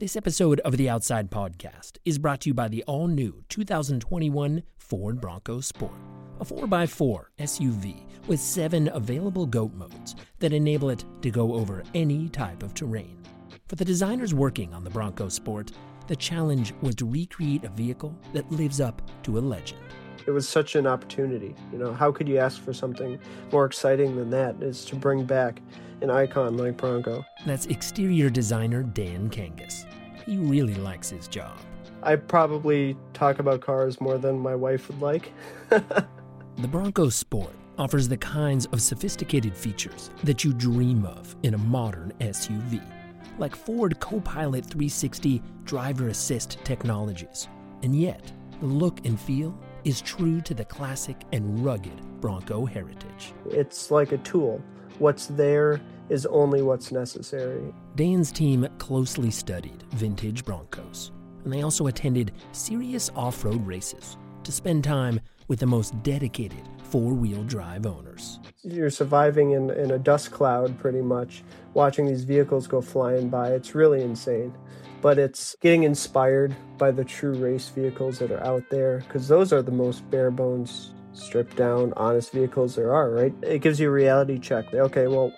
This episode of the Outside Podcast is brought to you by the all new 2021 Ford Bronco Sport, a 4x4 SUV with seven available GOAT modes that enable it to go over any type of terrain. For the designers working on the Bronco Sport, the challenge was to recreate a vehicle that lives up to a legend. It was such an opportunity. You know, how could you ask for something more exciting than that? Is to bring back an icon like Bronco. That's exterior designer Dan Kangas. He really likes his job. I probably talk about cars more than my wife would like. the Bronco Sport offers the kinds of sophisticated features that you dream of in a modern SUV, like Ford Copilot 360 driver assist technologies. And yet, the look and feel is true to the classic and rugged Bronco heritage. It's like a tool. What's there is only what's necessary. Dan's team closely studied vintage Broncos, and they also attended serious off road races to spend time with the most dedicated four wheel drive owners. You're surviving in, in a dust cloud pretty much, watching these vehicles go flying by. It's really insane. But it's getting inspired by the true race vehicles that are out there because those are the most bare bones stripped down, honest vehicles there are, right? It gives you a reality check. Okay, well,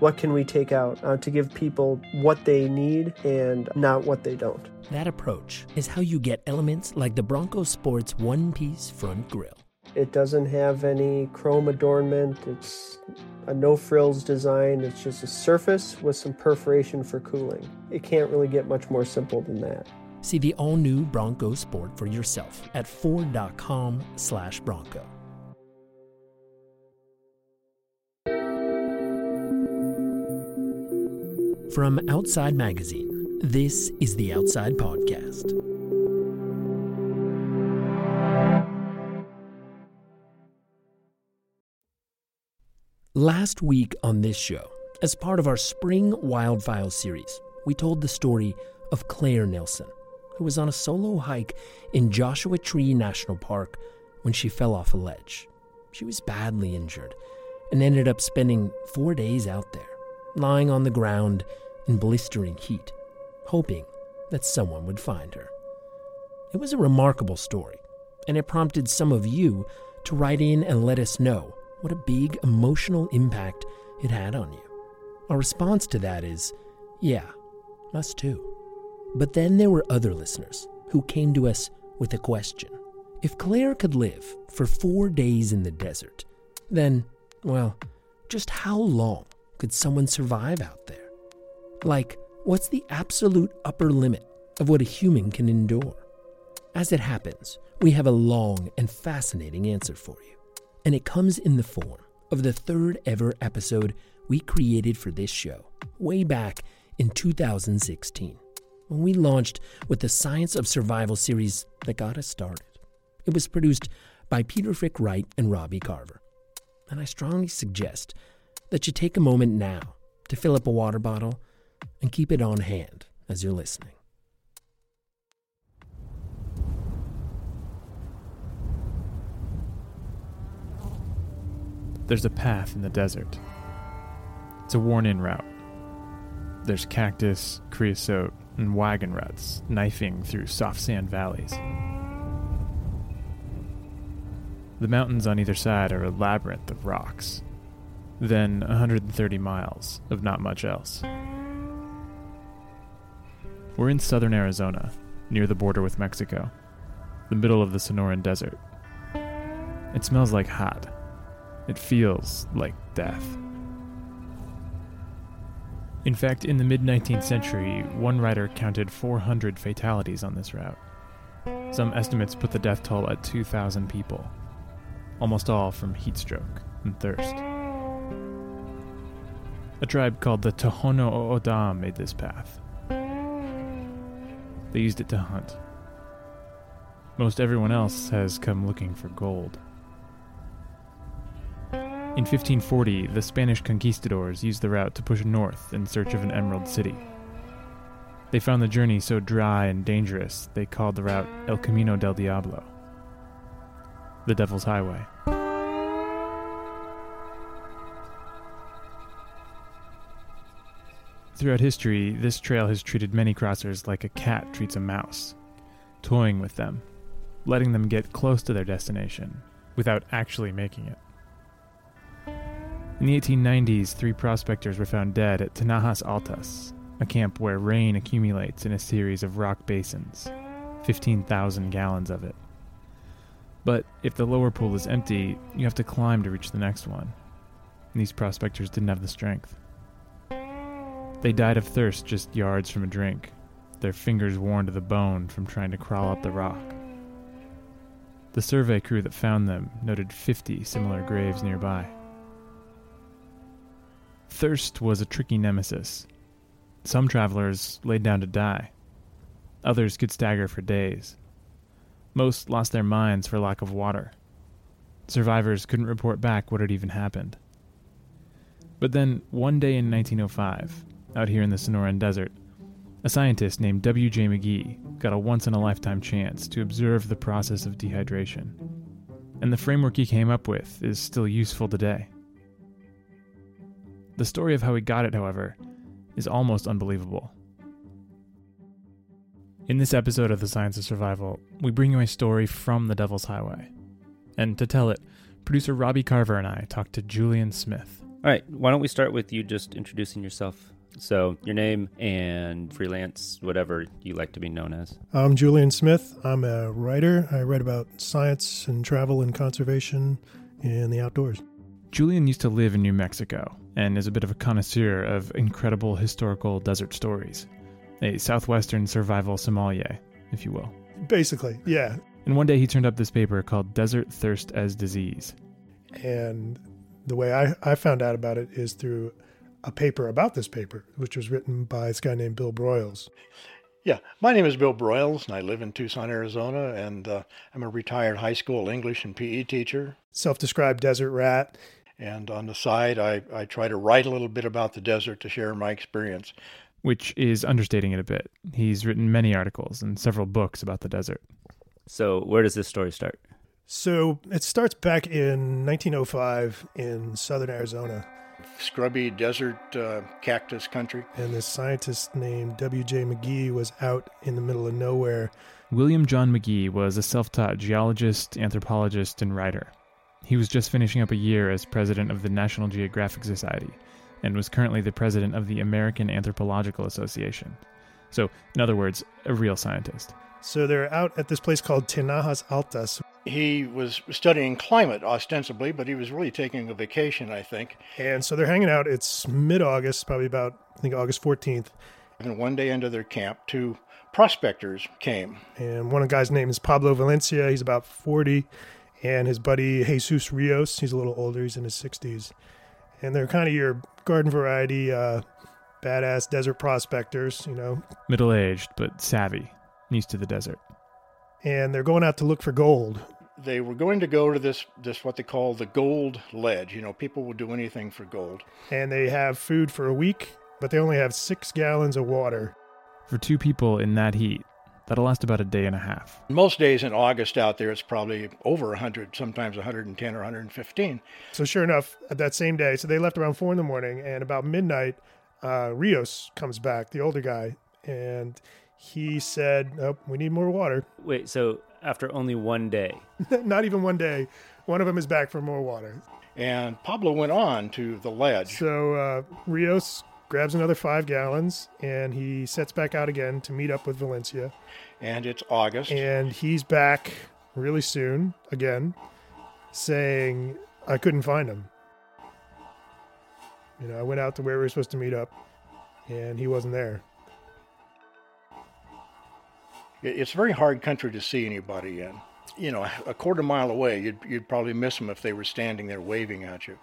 what can we take out uh, to give people what they need and not what they don't? That approach is how you get elements like the Bronco Sports one piece front grille. It doesn't have any chrome adornment. It's a no frills design. It's just a surface with some perforation for cooling. It can't really get much more simple than that. See the all new Bronco Sport for yourself at Ford.com/bronco. From Outside Magazine, this is the Outside Podcast. Last week on this show, as part of our Spring Wildfile series, we told the story of Claire Nelson, who was on a solo hike in Joshua Tree National Park when she fell off a ledge. She was badly injured and ended up spending four days out there, lying on the ground in blistering heat, hoping that someone would find her. It was a remarkable story, and it prompted some of you to write in and let us know what a big emotional impact it had on you. Our response to that is, yeah, us too. But then there were other listeners who came to us with a question. If Claire could live for four days in the desert, then, well, just how long could someone survive out there? Like, what's the absolute upper limit of what a human can endure? As it happens, we have a long and fascinating answer for you, and it comes in the form of the third ever episode we created for this show, way back in 2016, when we launched with the Science of Survival series that got us started. It was produced by Peter Frick Wright and Robbie Carver, and I strongly suggest that you take a moment now to fill up a water bottle and keep it on hand as you're listening. There's a path in the desert. It's a worn in route. There's cactus, creosote, and wagon ruts knifing through soft sand valleys. The mountains on either side are a labyrinth of rocks. Then 130 miles of not much else. We're in southern Arizona, near the border with Mexico, the middle of the Sonoran Desert. It smells like hot. It feels like death. In fact, in the mid 19th century, one writer counted 400 fatalities on this route. Some estimates put the death toll at 2,000 people, almost all from heat stroke and thirst. A tribe called the Tohono O'odham made this path, they used it to hunt. Most everyone else has come looking for gold. In 1540, the Spanish conquistadors used the route to push north in search of an emerald city. They found the journey so dry and dangerous, they called the route El Camino del Diablo, the Devil's Highway. Throughout history, this trail has treated many crossers like a cat treats a mouse, toying with them, letting them get close to their destination without actually making it. In the 1890s, three prospectors were found dead at Tinajas Altas, a camp where rain accumulates in a series of rock basins, 15,000 gallons of it. But if the lower pool is empty, you have to climb to reach the next one. And These prospectors didn't have the strength. They died of thirst just yards from a drink, their fingers worn to the bone from trying to crawl up the rock. The survey crew that found them noted 50 similar graves nearby. Thirst was a tricky nemesis. Some travelers laid down to die. Others could stagger for days. Most lost their minds for lack of water. Survivors couldn't report back what had even happened. But then, one day in 1905, out here in the Sonoran Desert, a scientist named W.J. McGee got a once in a lifetime chance to observe the process of dehydration. And the framework he came up with is still useful today. The story of how he got it, however, is almost unbelievable. In this episode of The Science of Survival, we bring you a story from the Devil's Highway. And to tell it, producer Robbie Carver and I talked to Julian Smith. All right, why don't we start with you just introducing yourself? So, your name and freelance, whatever you like to be known as. I'm Julian Smith. I'm a writer. I write about science and travel and conservation in the outdoors. Julian used to live in New Mexico and is a bit of a connoisseur of incredible historical desert stories. A southwestern survival sommelier, if you will. Basically, yeah. And one day he turned up this paper called Desert Thirst as Disease. And the way I, I found out about it is through a paper about this paper, which was written by this guy named Bill Broyles. Yeah, my name is Bill Broyles, and I live in Tucson, Arizona, and uh, I'm a retired high school English and PE teacher. Self described desert rat. And on the side, I, I try to write a little bit about the desert to share my experience. Which is understating it a bit. He's written many articles and several books about the desert. So, where does this story start? So, it starts back in 1905 in southern Arizona. Scrubby desert uh, cactus country. And this scientist named W.J. McGee was out in the middle of nowhere. William John McGee was a self taught geologist, anthropologist, and writer. He was just finishing up a year as president of the National Geographic Society and was currently the president of the American Anthropological Association. So, in other words, a real scientist. So they're out at this place called Tinajas Altas. He was studying climate ostensibly, but he was really taking a vacation, I think. And so they're hanging out. It's mid August, probably about, I think, August 14th. And one day into their camp, two prospectors came. And one of the guys' name is Pablo Valencia. He's about 40 and his buddy Jesus Rios. He's a little older, he's in his 60s. And they're kind of your garden variety, uh, badass desert prospectors, you know. Middle aged, but savvy, used to the desert. And they're going out to look for gold. They were going to go to this, this what they call the gold ledge. You know, people will do anything for gold. And they have food for a week, but they only have six gallons of water. For two people in that heat, That'll last about a day and a half. Most days in August out there, it's probably over 100, sometimes 110 or 115. So, sure enough, at that same day, so they left around four in the morning, and about midnight, uh, Rios comes back, the older guy, and he said, "Nope, we need more water." Wait, so after only one day? Not even one day. One of them is back for more water. And Pablo went on to the ledge. So uh, Rios grabs another five gallons, and he sets back out again to meet up with Valencia. And it's August. And he's back really soon again, saying, I couldn't find him. You know, I went out to where we were supposed to meet up, and he wasn't there. It's a very hard country to see anybody in. You know, a quarter mile away, you'd, you'd probably miss them if they were standing there waving at you.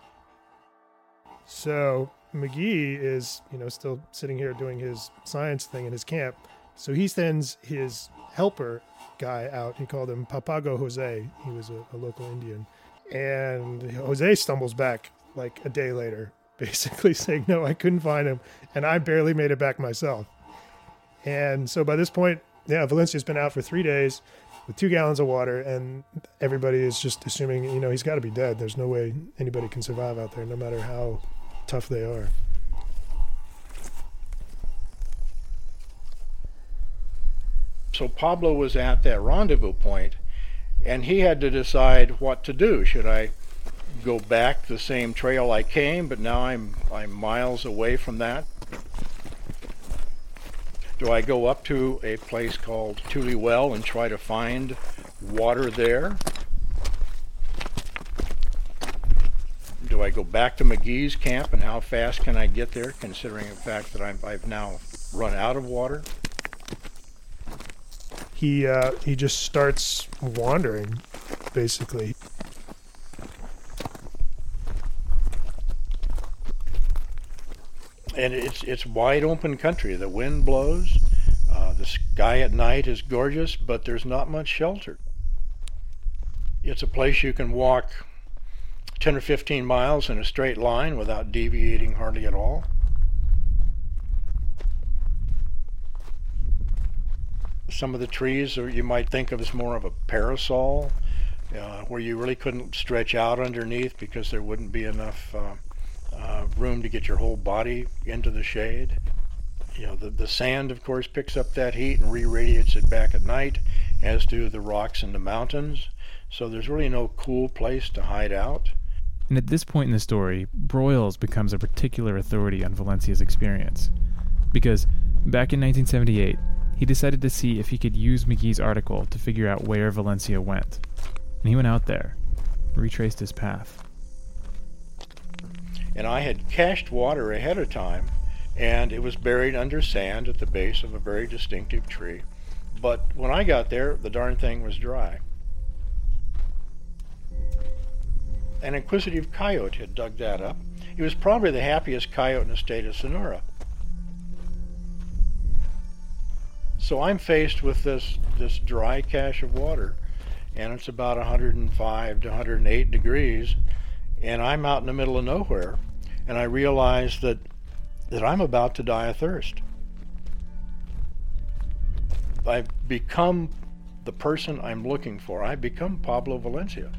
So McGee is, you know, still sitting here doing his science thing in his camp. So he sends his helper guy out. He called him Papago Jose. He was a, a local Indian. And Jose stumbles back like a day later, basically saying, No, I couldn't find him. And I barely made it back myself. And so by this point, yeah, Valencia's been out for three days with two gallons of water, and everybody is just assuming, you know, he's got to be dead. There's no way anybody can survive out there, no matter how tough they are. So Pablo was at that rendezvous point, and he had to decide what to do. Should I go back the same trail I came, but now I'm I'm miles away from that? Do I go up to a place called Tule Well and try to find water there? Do I go back to McGee's camp and how fast can I get there, considering the fact that I'm, I've now run out of water? He uh, he just starts wandering, basically. And it's it's wide open country. The wind blows, uh, the sky at night is gorgeous, but there's not much shelter. It's a place you can walk 10 or 15 miles in a straight line without deviating hardly at all. Some of the trees are, you might think of as more of a parasol, uh, where you really couldn't stretch out underneath because there wouldn't be enough uh, uh, room to get your whole body into the shade. You know, the, the sand, of course, picks up that heat and re-radiates it back at night, as do the rocks in the mountains. So there's really no cool place to hide out. And at this point in the story, Broyles becomes a particular authority on Valencia's experience. Because back in 1978, he decided to see if he could use McGee's article to figure out where Valencia went. And he went out there, retraced his path and I had cached water ahead of time, and it was buried under sand at the base of a very distinctive tree. But when I got there, the darn thing was dry. An inquisitive coyote had dug that up. He was probably the happiest coyote in the state of Sonora. So I'm faced with this, this dry cache of water, and it's about 105 to 108 degrees, and I'm out in the middle of nowhere, and I realize that that I'm about to die of thirst. I've become the person I'm looking for. I've become Pablo Valencia.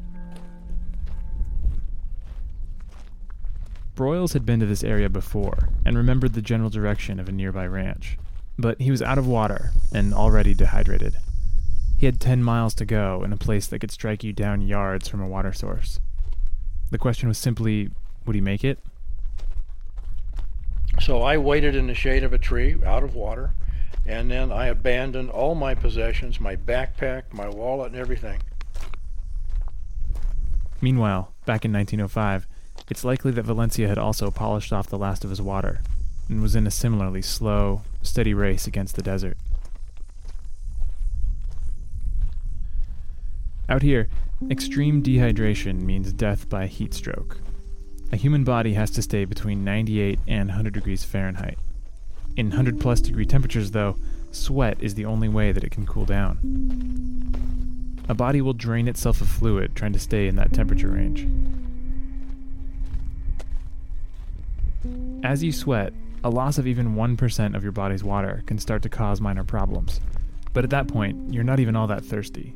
Broyles had been to this area before and remembered the general direction of a nearby ranch, but he was out of water and already dehydrated. He had 10 miles to go in a place that could strike you down yards from a water source. The question was simply would he make it? So I waited in the shade of a tree, out of water, and then I abandoned all my possessions, my backpack, my wallet, and everything. Meanwhile, back in 1905, it's likely that Valencia had also polished off the last of his water and was in a similarly slow, steady race against the desert. Out here, extreme dehydration means death by heat stroke. A human body has to stay between 98 and 100 degrees Fahrenheit. In 100 plus degree temperatures, though, sweat is the only way that it can cool down. A body will drain itself of fluid trying to stay in that temperature range. As you sweat, a loss of even 1% of your body's water can start to cause minor problems. But at that point, you're not even all that thirsty.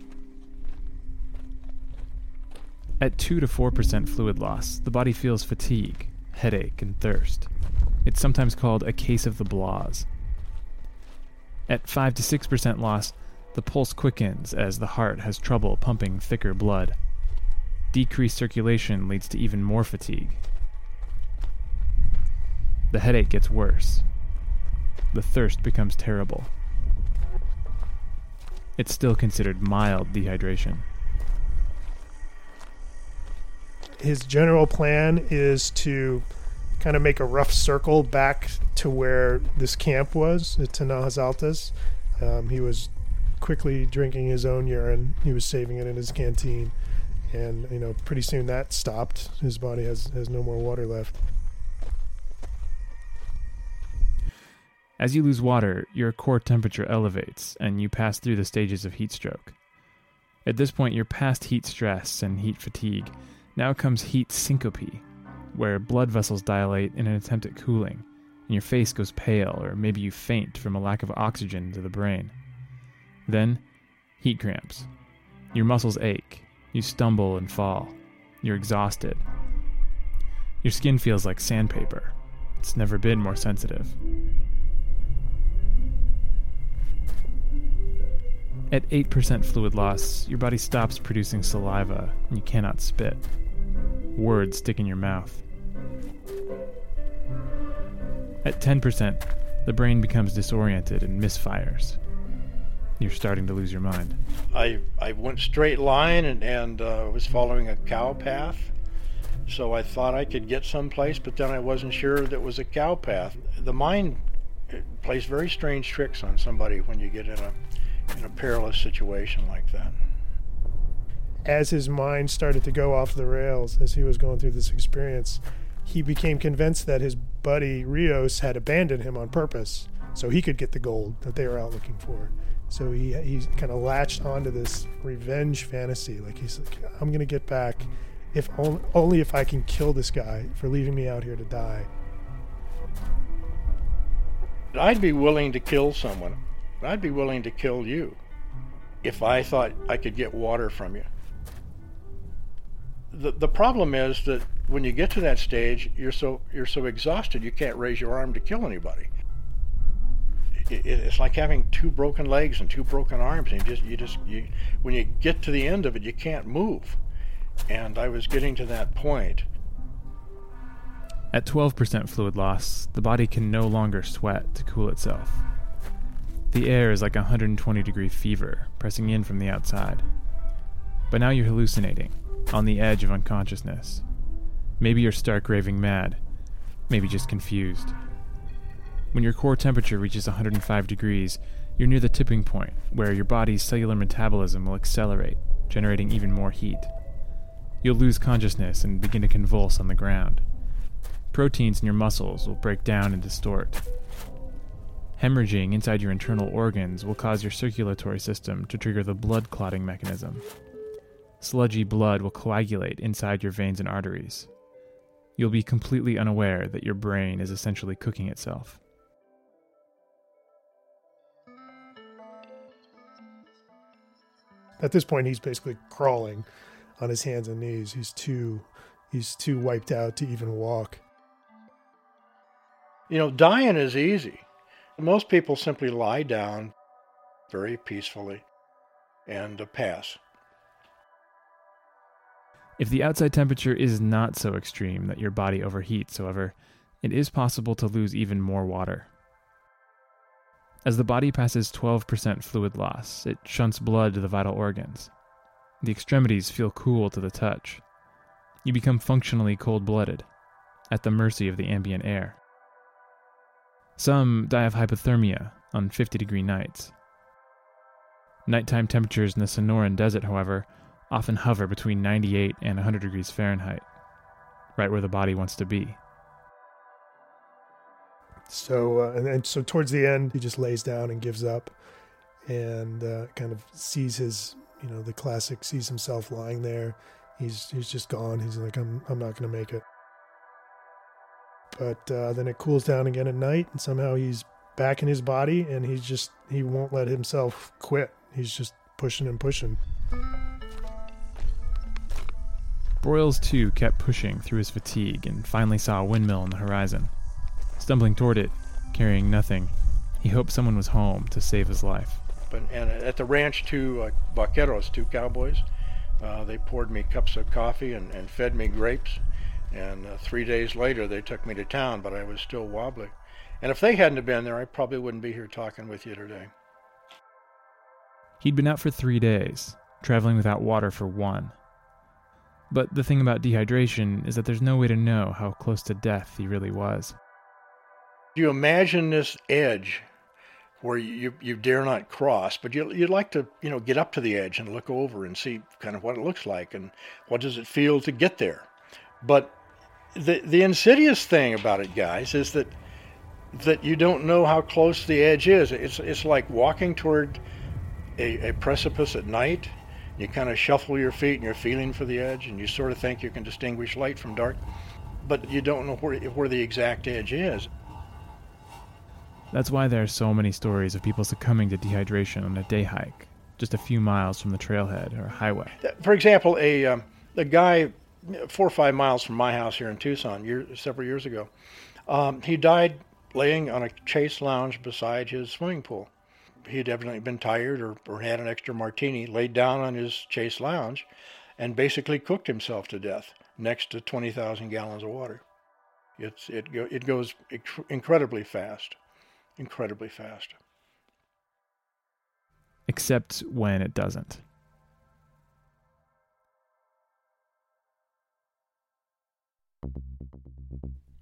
At 2 to 4% fluid loss, the body feels fatigue, headache, and thirst. It's sometimes called a case of the blahs. At 5 to 6% loss, the pulse quickens as the heart has trouble pumping thicker blood. Decreased circulation leads to even more fatigue. The headache gets worse. The thirst becomes terrible. It's still considered mild dehydration his general plan is to kind of make a rough circle back to where this camp was at Tinajas Altas. Um, he was quickly drinking his own urine. He was saving it in his canteen, and you know, pretty soon that stopped. His body has has no more water left. As you lose water, your core temperature elevates, and you pass through the stages of heat stroke. At this point, you're past heat stress and heat fatigue now comes heat syncope, where blood vessels dilate in an attempt at cooling, and your face goes pale, or maybe you faint from a lack of oxygen to the brain. Then, heat cramps. Your muscles ache, you stumble and fall, you're exhausted. Your skin feels like sandpaper. It's never been more sensitive. At 8% fluid loss, your body stops producing saliva and you cannot spit. Words stick in your mouth. At 10%, the brain becomes disoriented and misfires. You're starting to lose your mind. I, I went straight line and, and uh, was following a cow path. So I thought I could get someplace, but then I wasn't sure that was a cow path. The mind plays very strange tricks on somebody when you get in a in a perilous situation like that. As his mind started to go off the rails as he was going through this experience, he became convinced that his buddy Rios had abandoned him on purpose so he could get the gold that they were out looking for. So he he kind of latched onto this revenge fantasy. Like he's like, I'm gonna get back, if only, only if I can kill this guy for leaving me out here to die. I'd be willing to kill someone. I'd be willing to kill you if I thought I could get water from you. The, the problem is that when you get to that stage, you're so you're so exhausted you can't raise your arm to kill anybody. It, it, it's like having two broken legs and two broken arms, and you just you just you when you get to the end of it, you can't move. And I was getting to that point. At 12% fluid loss, the body can no longer sweat to cool itself. The air is like a 120 degree fever pressing in from the outside. But now you're hallucinating, on the edge of unconsciousness. Maybe you're stark raving mad, maybe just confused. When your core temperature reaches 105 degrees, you're near the tipping point where your body's cellular metabolism will accelerate, generating even more heat. You'll lose consciousness and begin to convulse on the ground. Proteins in your muscles will break down and distort, Hemorrhaging inside your internal organs will cause your circulatory system to trigger the blood clotting mechanism. Sludgy blood will coagulate inside your veins and arteries. You'll be completely unaware that your brain is essentially cooking itself. At this point, he's basically crawling on his hands and knees. He's too, he's too wiped out to even walk. You know, dying is easy. Most people simply lie down very peacefully and pass. If the outside temperature is not so extreme that your body overheats, however, it is possible to lose even more water. As the body passes 12% fluid loss, it shunts blood to the vital organs. The extremities feel cool to the touch. You become functionally cold blooded, at the mercy of the ambient air. Some die of hypothermia on 50 degree nights. Nighttime temperatures in the Sonoran Desert, however, often hover between 98 and 100 degrees Fahrenheit, right where the body wants to be. So, uh, and, and, so towards the end, he just lays down and gives up, and uh, kind of sees his, you know, the classic sees himself lying there. He's he's just gone. He's like, I'm I'm not going to make it. But uh, then it cools down again at night, and somehow he's back in his body, and he's just he won't let himself quit. He's just pushing and pushing. Broyles too kept pushing through his fatigue and finally saw a windmill on the horizon. Stumbling toward it, carrying nothing, he hoped someone was home to save his life. But, and at the ranch, two uh, vaqueros, two cowboys, uh, they poured me cups of coffee and, and fed me grapes. And uh, three days later, they took me to town, but I was still wobbly. And if they hadn't have been there, I probably wouldn't be here talking with you today. He'd been out for three days, traveling without water for one. But the thing about dehydration is that there's no way to know how close to death he really was. You imagine this edge where you, you dare not cross, but you, you'd like to, you know, get up to the edge and look over and see kind of what it looks like and what does it feel to get there. But the the insidious thing about it, guys, is that that you don't know how close the edge is. It's it's like walking toward a, a precipice at night. You kind of shuffle your feet and you're feeling for the edge, and you sort of think you can distinguish light from dark, but you don't know where where the exact edge is. That's why there are so many stories of people succumbing to dehydration on a day hike, just a few miles from the trailhead or highway. For example, a um, a guy four or five miles from my house here in Tucson year, several years ago. Um, he died laying on a chase lounge beside his swimming pool. He had evidently been tired or, or had an extra martini, laid down on his chase lounge, and basically cooked himself to death next to 20,000 gallons of water. It's, it, go, it goes incredibly fast, incredibly fast. Except when it doesn't.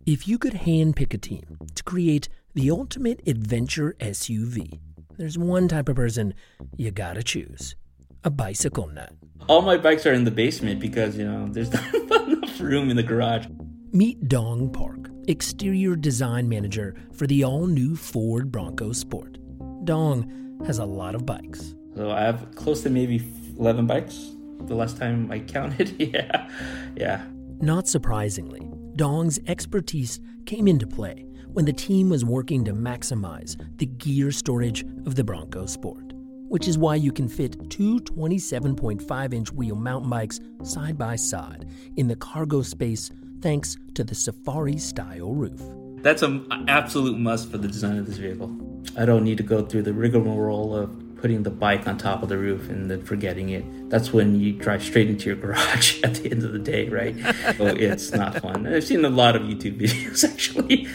If you could handpick a team to create the ultimate adventure SUV, there's one type of person you gotta choose a bicycle nut. All my bikes are in the basement because, you know, there's not enough room in the garage. Meet Dong Park, exterior design manager for the all new Ford Bronco Sport. Dong has a lot of bikes. So I have close to maybe 11 bikes the last time I counted. yeah. Yeah. Not surprisingly, Dong's expertise came into play when the team was working to maximize the gear storage of the Bronco Sport, which is why you can fit two 27.5 inch wheel mountain bikes side by side in the cargo space thanks to the Safari style roof. That's an absolute must for the design of this vehicle. I don't need to go through the rigmarole of putting the bike on top of the roof and then forgetting it. That's when you drive straight into your garage at the end of the day, right? so it's not fun. I've seen a lot of YouTube videos actually.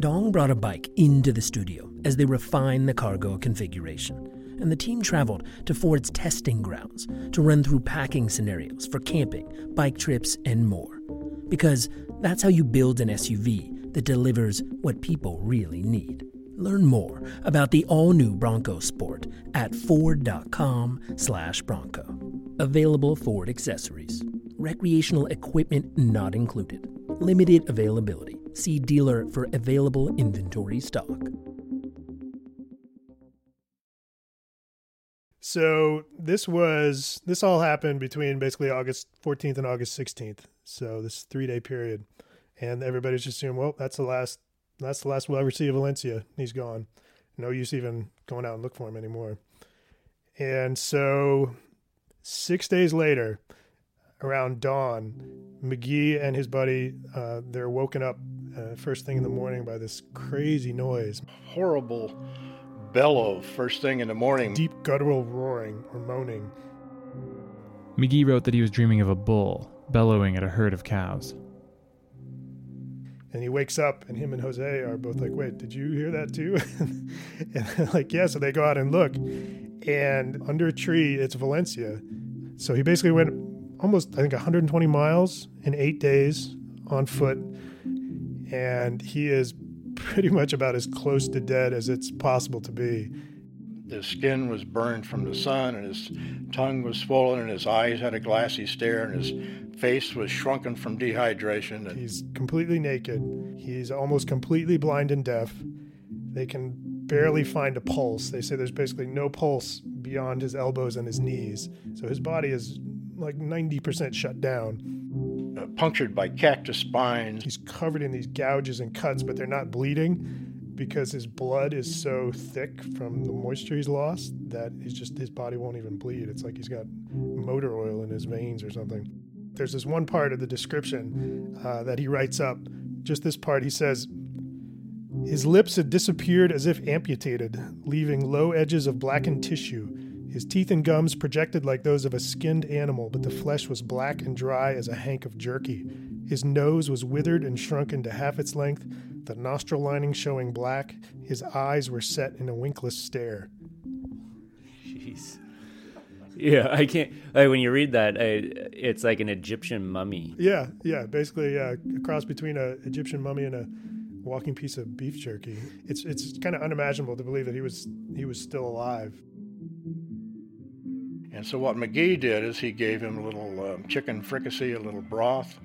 Dong brought a bike into the studio as they refined the cargo configuration, and the team traveled to Ford's testing grounds to run through packing scenarios for camping, bike trips, and more. Because that's how you build an SUV that delivers what people really need. Learn more about the all-new Bronco Sport at ford.com/bronco. Available Ford accessories. Recreational equipment not included. Limited availability. See dealer for available inventory stock. So this was this all happened between basically August 14th and August 16th. So this three day period, and everybody's just assuming, well, that's the last that's the last we'll ever see of Valencia. He's gone. No use even going out and look for him anymore. And so, six days later, around dawn, McGee and his buddy uh, they're woken up uh, first thing in the morning by this crazy noise. Horrible bellow first thing in the morning. Deep guttural roaring or moaning. McGee wrote that he was dreaming of a bull bellowing at a herd of cows. And he wakes up, and him and Jose are both like, "Wait, did you hear that too?" and like, "Yeah." So they go out and look, and under a tree, it's Valencia. So he basically went almost, I think, 120 miles in eight days on foot, and he is pretty much about as close to dead as it's possible to be. His skin was burned from the sun, and his tongue was swollen, and his eyes had a glassy stare, and his face was shrunken from dehydration. And He's completely naked. He's almost completely blind and deaf. They can barely find a pulse. They say there's basically no pulse beyond his elbows and his knees. So his body is like 90% shut down. uh, punctured by cactus spines. He's covered in these gouges and cuts, but they're not bleeding because his blood is so thick from the moisture he's lost that he's just his body won't even bleed. It's like he's got motor oil in his veins or something. There's this one part of the description uh, that he writes up. Just this part, he says, his lips had disappeared as if amputated, leaving low edges of blackened tissue. His teeth and gums projected like those of a skinned animal, but the flesh was black and dry as a hank of jerky. His nose was withered and shrunken to half its length, the nostril lining showing black. His eyes were set in a winkless stare. Jeez. Yeah, I can't. Like when you read that, I, it's like an Egyptian mummy. Yeah, yeah, basically yeah, a cross between an Egyptian mummy and a walking piece of beef jerky. It's it's kind of unimaginable to believe that he was he was still alive. And so what McGee did is he gave him a little um, chicken fricassee, a little broth,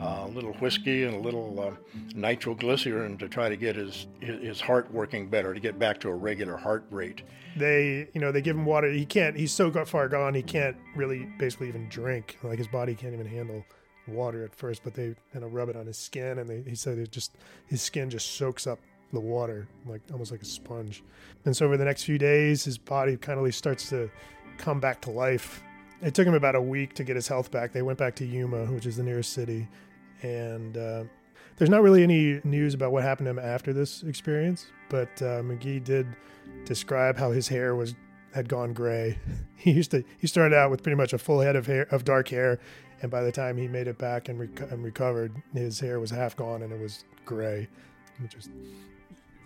uh, a little whiskey, and a little uh, nitroglycerin to try to get his, his heart working better, to get back to a regular heart rate. They you know they give him water. He can't. He's so far gone. He can't really basically even drink. Like his body can't even handle water at first. But they you know rub it on his skin, and they, he said it just his skin just soaks up the water like almost like a sponge. And so over the next few days, his body kind of starts to come back to life. It took him about a week to get his health back. They went back to Yuma, which is the nearest city, and uh, There's not really any news about what happened to him after this experience, but uh, McGee did describe how his hair was had gone gray. He used to he started out with pretty much a full head of hair of dark hair, and by the time he made it back and, rec- and recovered, his hair was half gone and it was gray, which is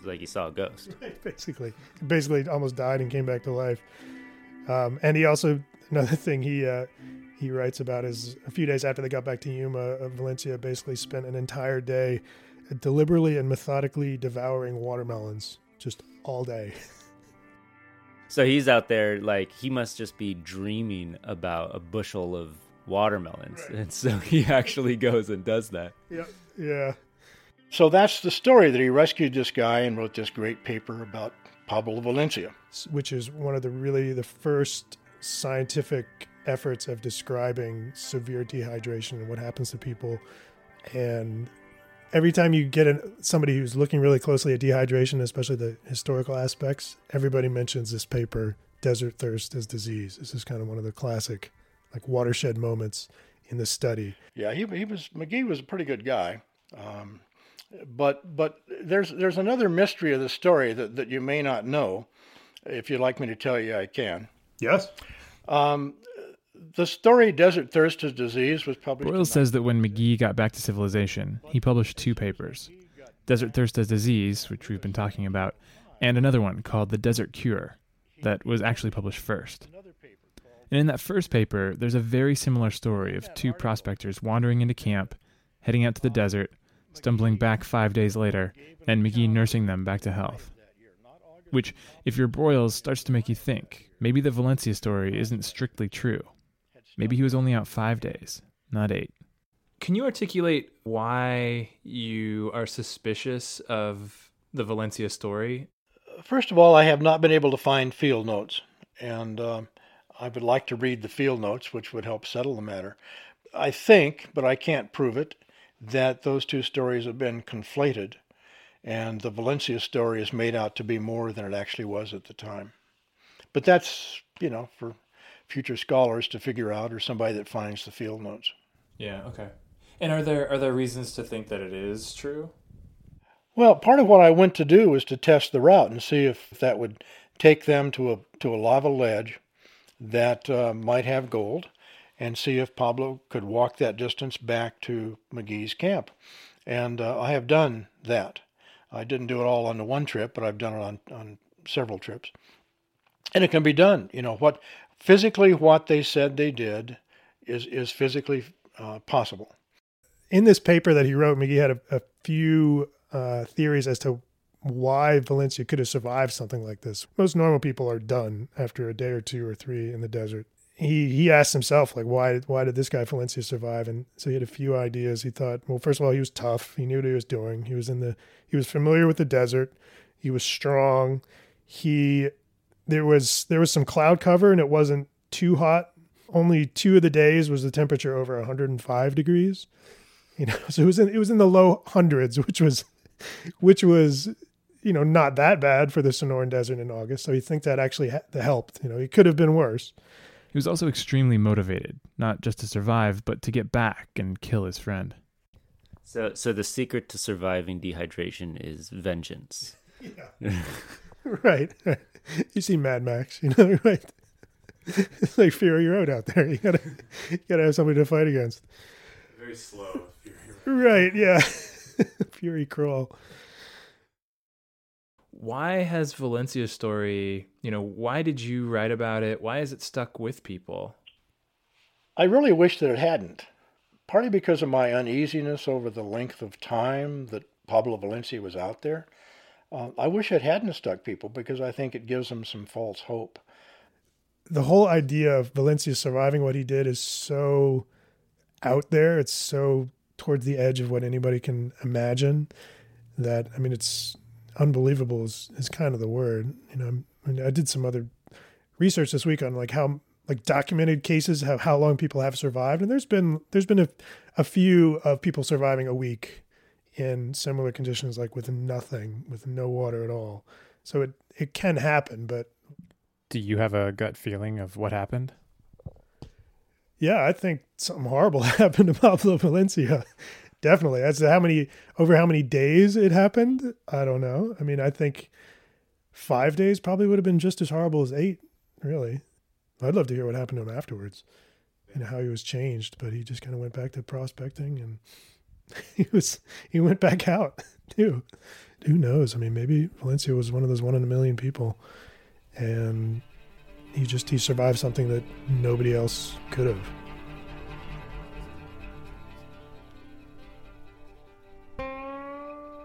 like he saw a ghost. basically basically almost died and came back to life. Um, and he also another thing he uh, he writes about is a few days after they got back to Yuma, uh, Valencia basically spent an entire day deliberately and methodically devouring watermelons just all day. So he's out there like he must just be dreaming about a bushel of watermelons, and so he actually goes and does that. Yeah, yeah. So that's the story that he rescued this guy and wrote this great paper about Pablo Valencia. Which is one of the really the first scientific efforts of describing severe dehydration and what happens to people. And every time you get an, somebody who's looking really closely at dehydration, especially the historical aspects, everybody mentions this paper, Desert Thirst as Disease. This is kind of one of the classic, like watershed moments in the study. Yeah, he, he was McGee was a pretty good guy, um, but but there's there's another mystery of the story that, that you may not know. If you'd like me to tell you, I can. Yes. Um, the story "Desert Thirst is Disease" was published. Broyles in says that when McGee got back to civilization, he published two papers Desert Thirst as Disease, which we've been talking about, and another one called The Desert Cure, that was actually published first. And in that first paper, there's a very similar story of two prospectors wandering into camp, heading out to the desert, stumbling back five days later, and McGee nursing them back to health. Which, if you're Broyles, starts to make you think maybe the Valencia story isn't strictly true. Maybe he was only out five days, not eight. Can you articulate why you are suspicious of the Valencia story? First of all, I have not been able to find field notes, and um I would like to read the field notes, which would help settle the matter. I think, but I can't prove it, that those two stories have been conflated, and the Valencia story is made out to be more than it actually was at the time. But that's, you know, for future scholars to figure out or somebody that finds the field notes. Yeah, okay. And are there are there reasons to think that it is true? Well, part of what I went to do was to test the route and see if that would take them to a to a lava ledge that uh, might have gold, and see if Pablo could walk that distance back to McGee's camp. And uh, I have done that. I didn't do it all on the one trip, but I've done it on on several trips, and it can be done. You know what physically what they said they did is is physically uh, possible. in this paper that he wrote, McGee had a, a few uh, theories as to why Valencia could have survived something like this. Most normal people are done after a day or two or three in the desert. He he asked himself like why why did this guy Valencia survive? And so he had a few ideas. He thought, well, first of all, he was tough. He knew what he was doing. He was in the he was familiar with the desert. He was strong. He there was there was some cloud cover and it wasn't too hot. Only two of the days was the temperature over 105 degrees you know so it was in it was in the low hundreds which was which was you know not that bad for the sonoran desert in august so you think that actually helped you know it could have been worse He was also extremely motivated, not just to survive, but to get back and kill his friend. So, so the secret to surviving dehydration is vengeance. Yeah. right you see mad max you know right it's like Fury Road out there you gotta you gotta have somebody to fight against Very slow. fury right yeah fury crawl Why has Valencia's story, you know, why did you write about it? Why has it stuck with people? I really wish that it hadn't. Partly because of my uneasiness over the length of time that Pablo Valencia was out there. Uh, I wish it hadn't stuck people because I think it gives them some false hope. the whole idea of Valencia surviving what he did is so out there. It's so towards the edge of what anybody can imagine that I mean it's unbelievable is, is kind of the word. You know, I, mean, I did some other research this week on like how like documented cases have how long people have survived, and there's been there's been a, a few of people surviving a week in similar conditions, like with nothing, with no water at all. So it it can happen, but Do you have a gut feeling of what happened? Yeah, I think something horrible happened to Pablo Valencia. Definitely. As to how many over how many days it happened, I don't know. I mean, I think five days probably would have been just as horrible as eight. Really, I'd love to hear what happened to him afterwards. and how he was changed, but he just kind of went back to prospecting, and he was he went back out too. Who knows? I mean, maybe Valencia was one of those one in a million people, and he just he survived something that nobody else could have.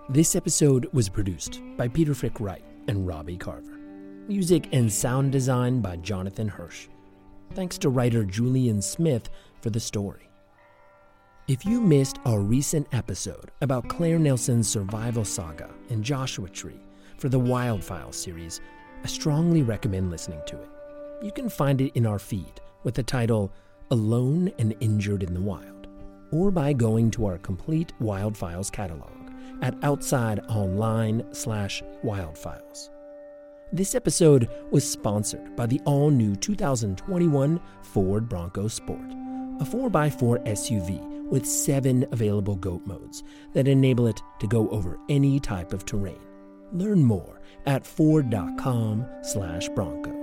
This episode was produced by Peter Frick Wright and Robbie Carver. Music and sound design by Jonathan Hirsch. Thanks to writer Julian Smith for the story. If you missed our recent episode about Claire Nelson's survival saga in Joshua Tree for the Wildfile series, I strongly recommend listening to it. You can find it in our feed with the title Alone and Injured in the Wild, or by going to our complete Wildfiles catalog at outsideonline slash wildfiles. This episode was sponsored by the all new 2021 Ford Bronco Sport, a 4x4 SUV with seven available GOAT modes that enable it to go over any type of terrain. Learn more at ford.com slash bronco.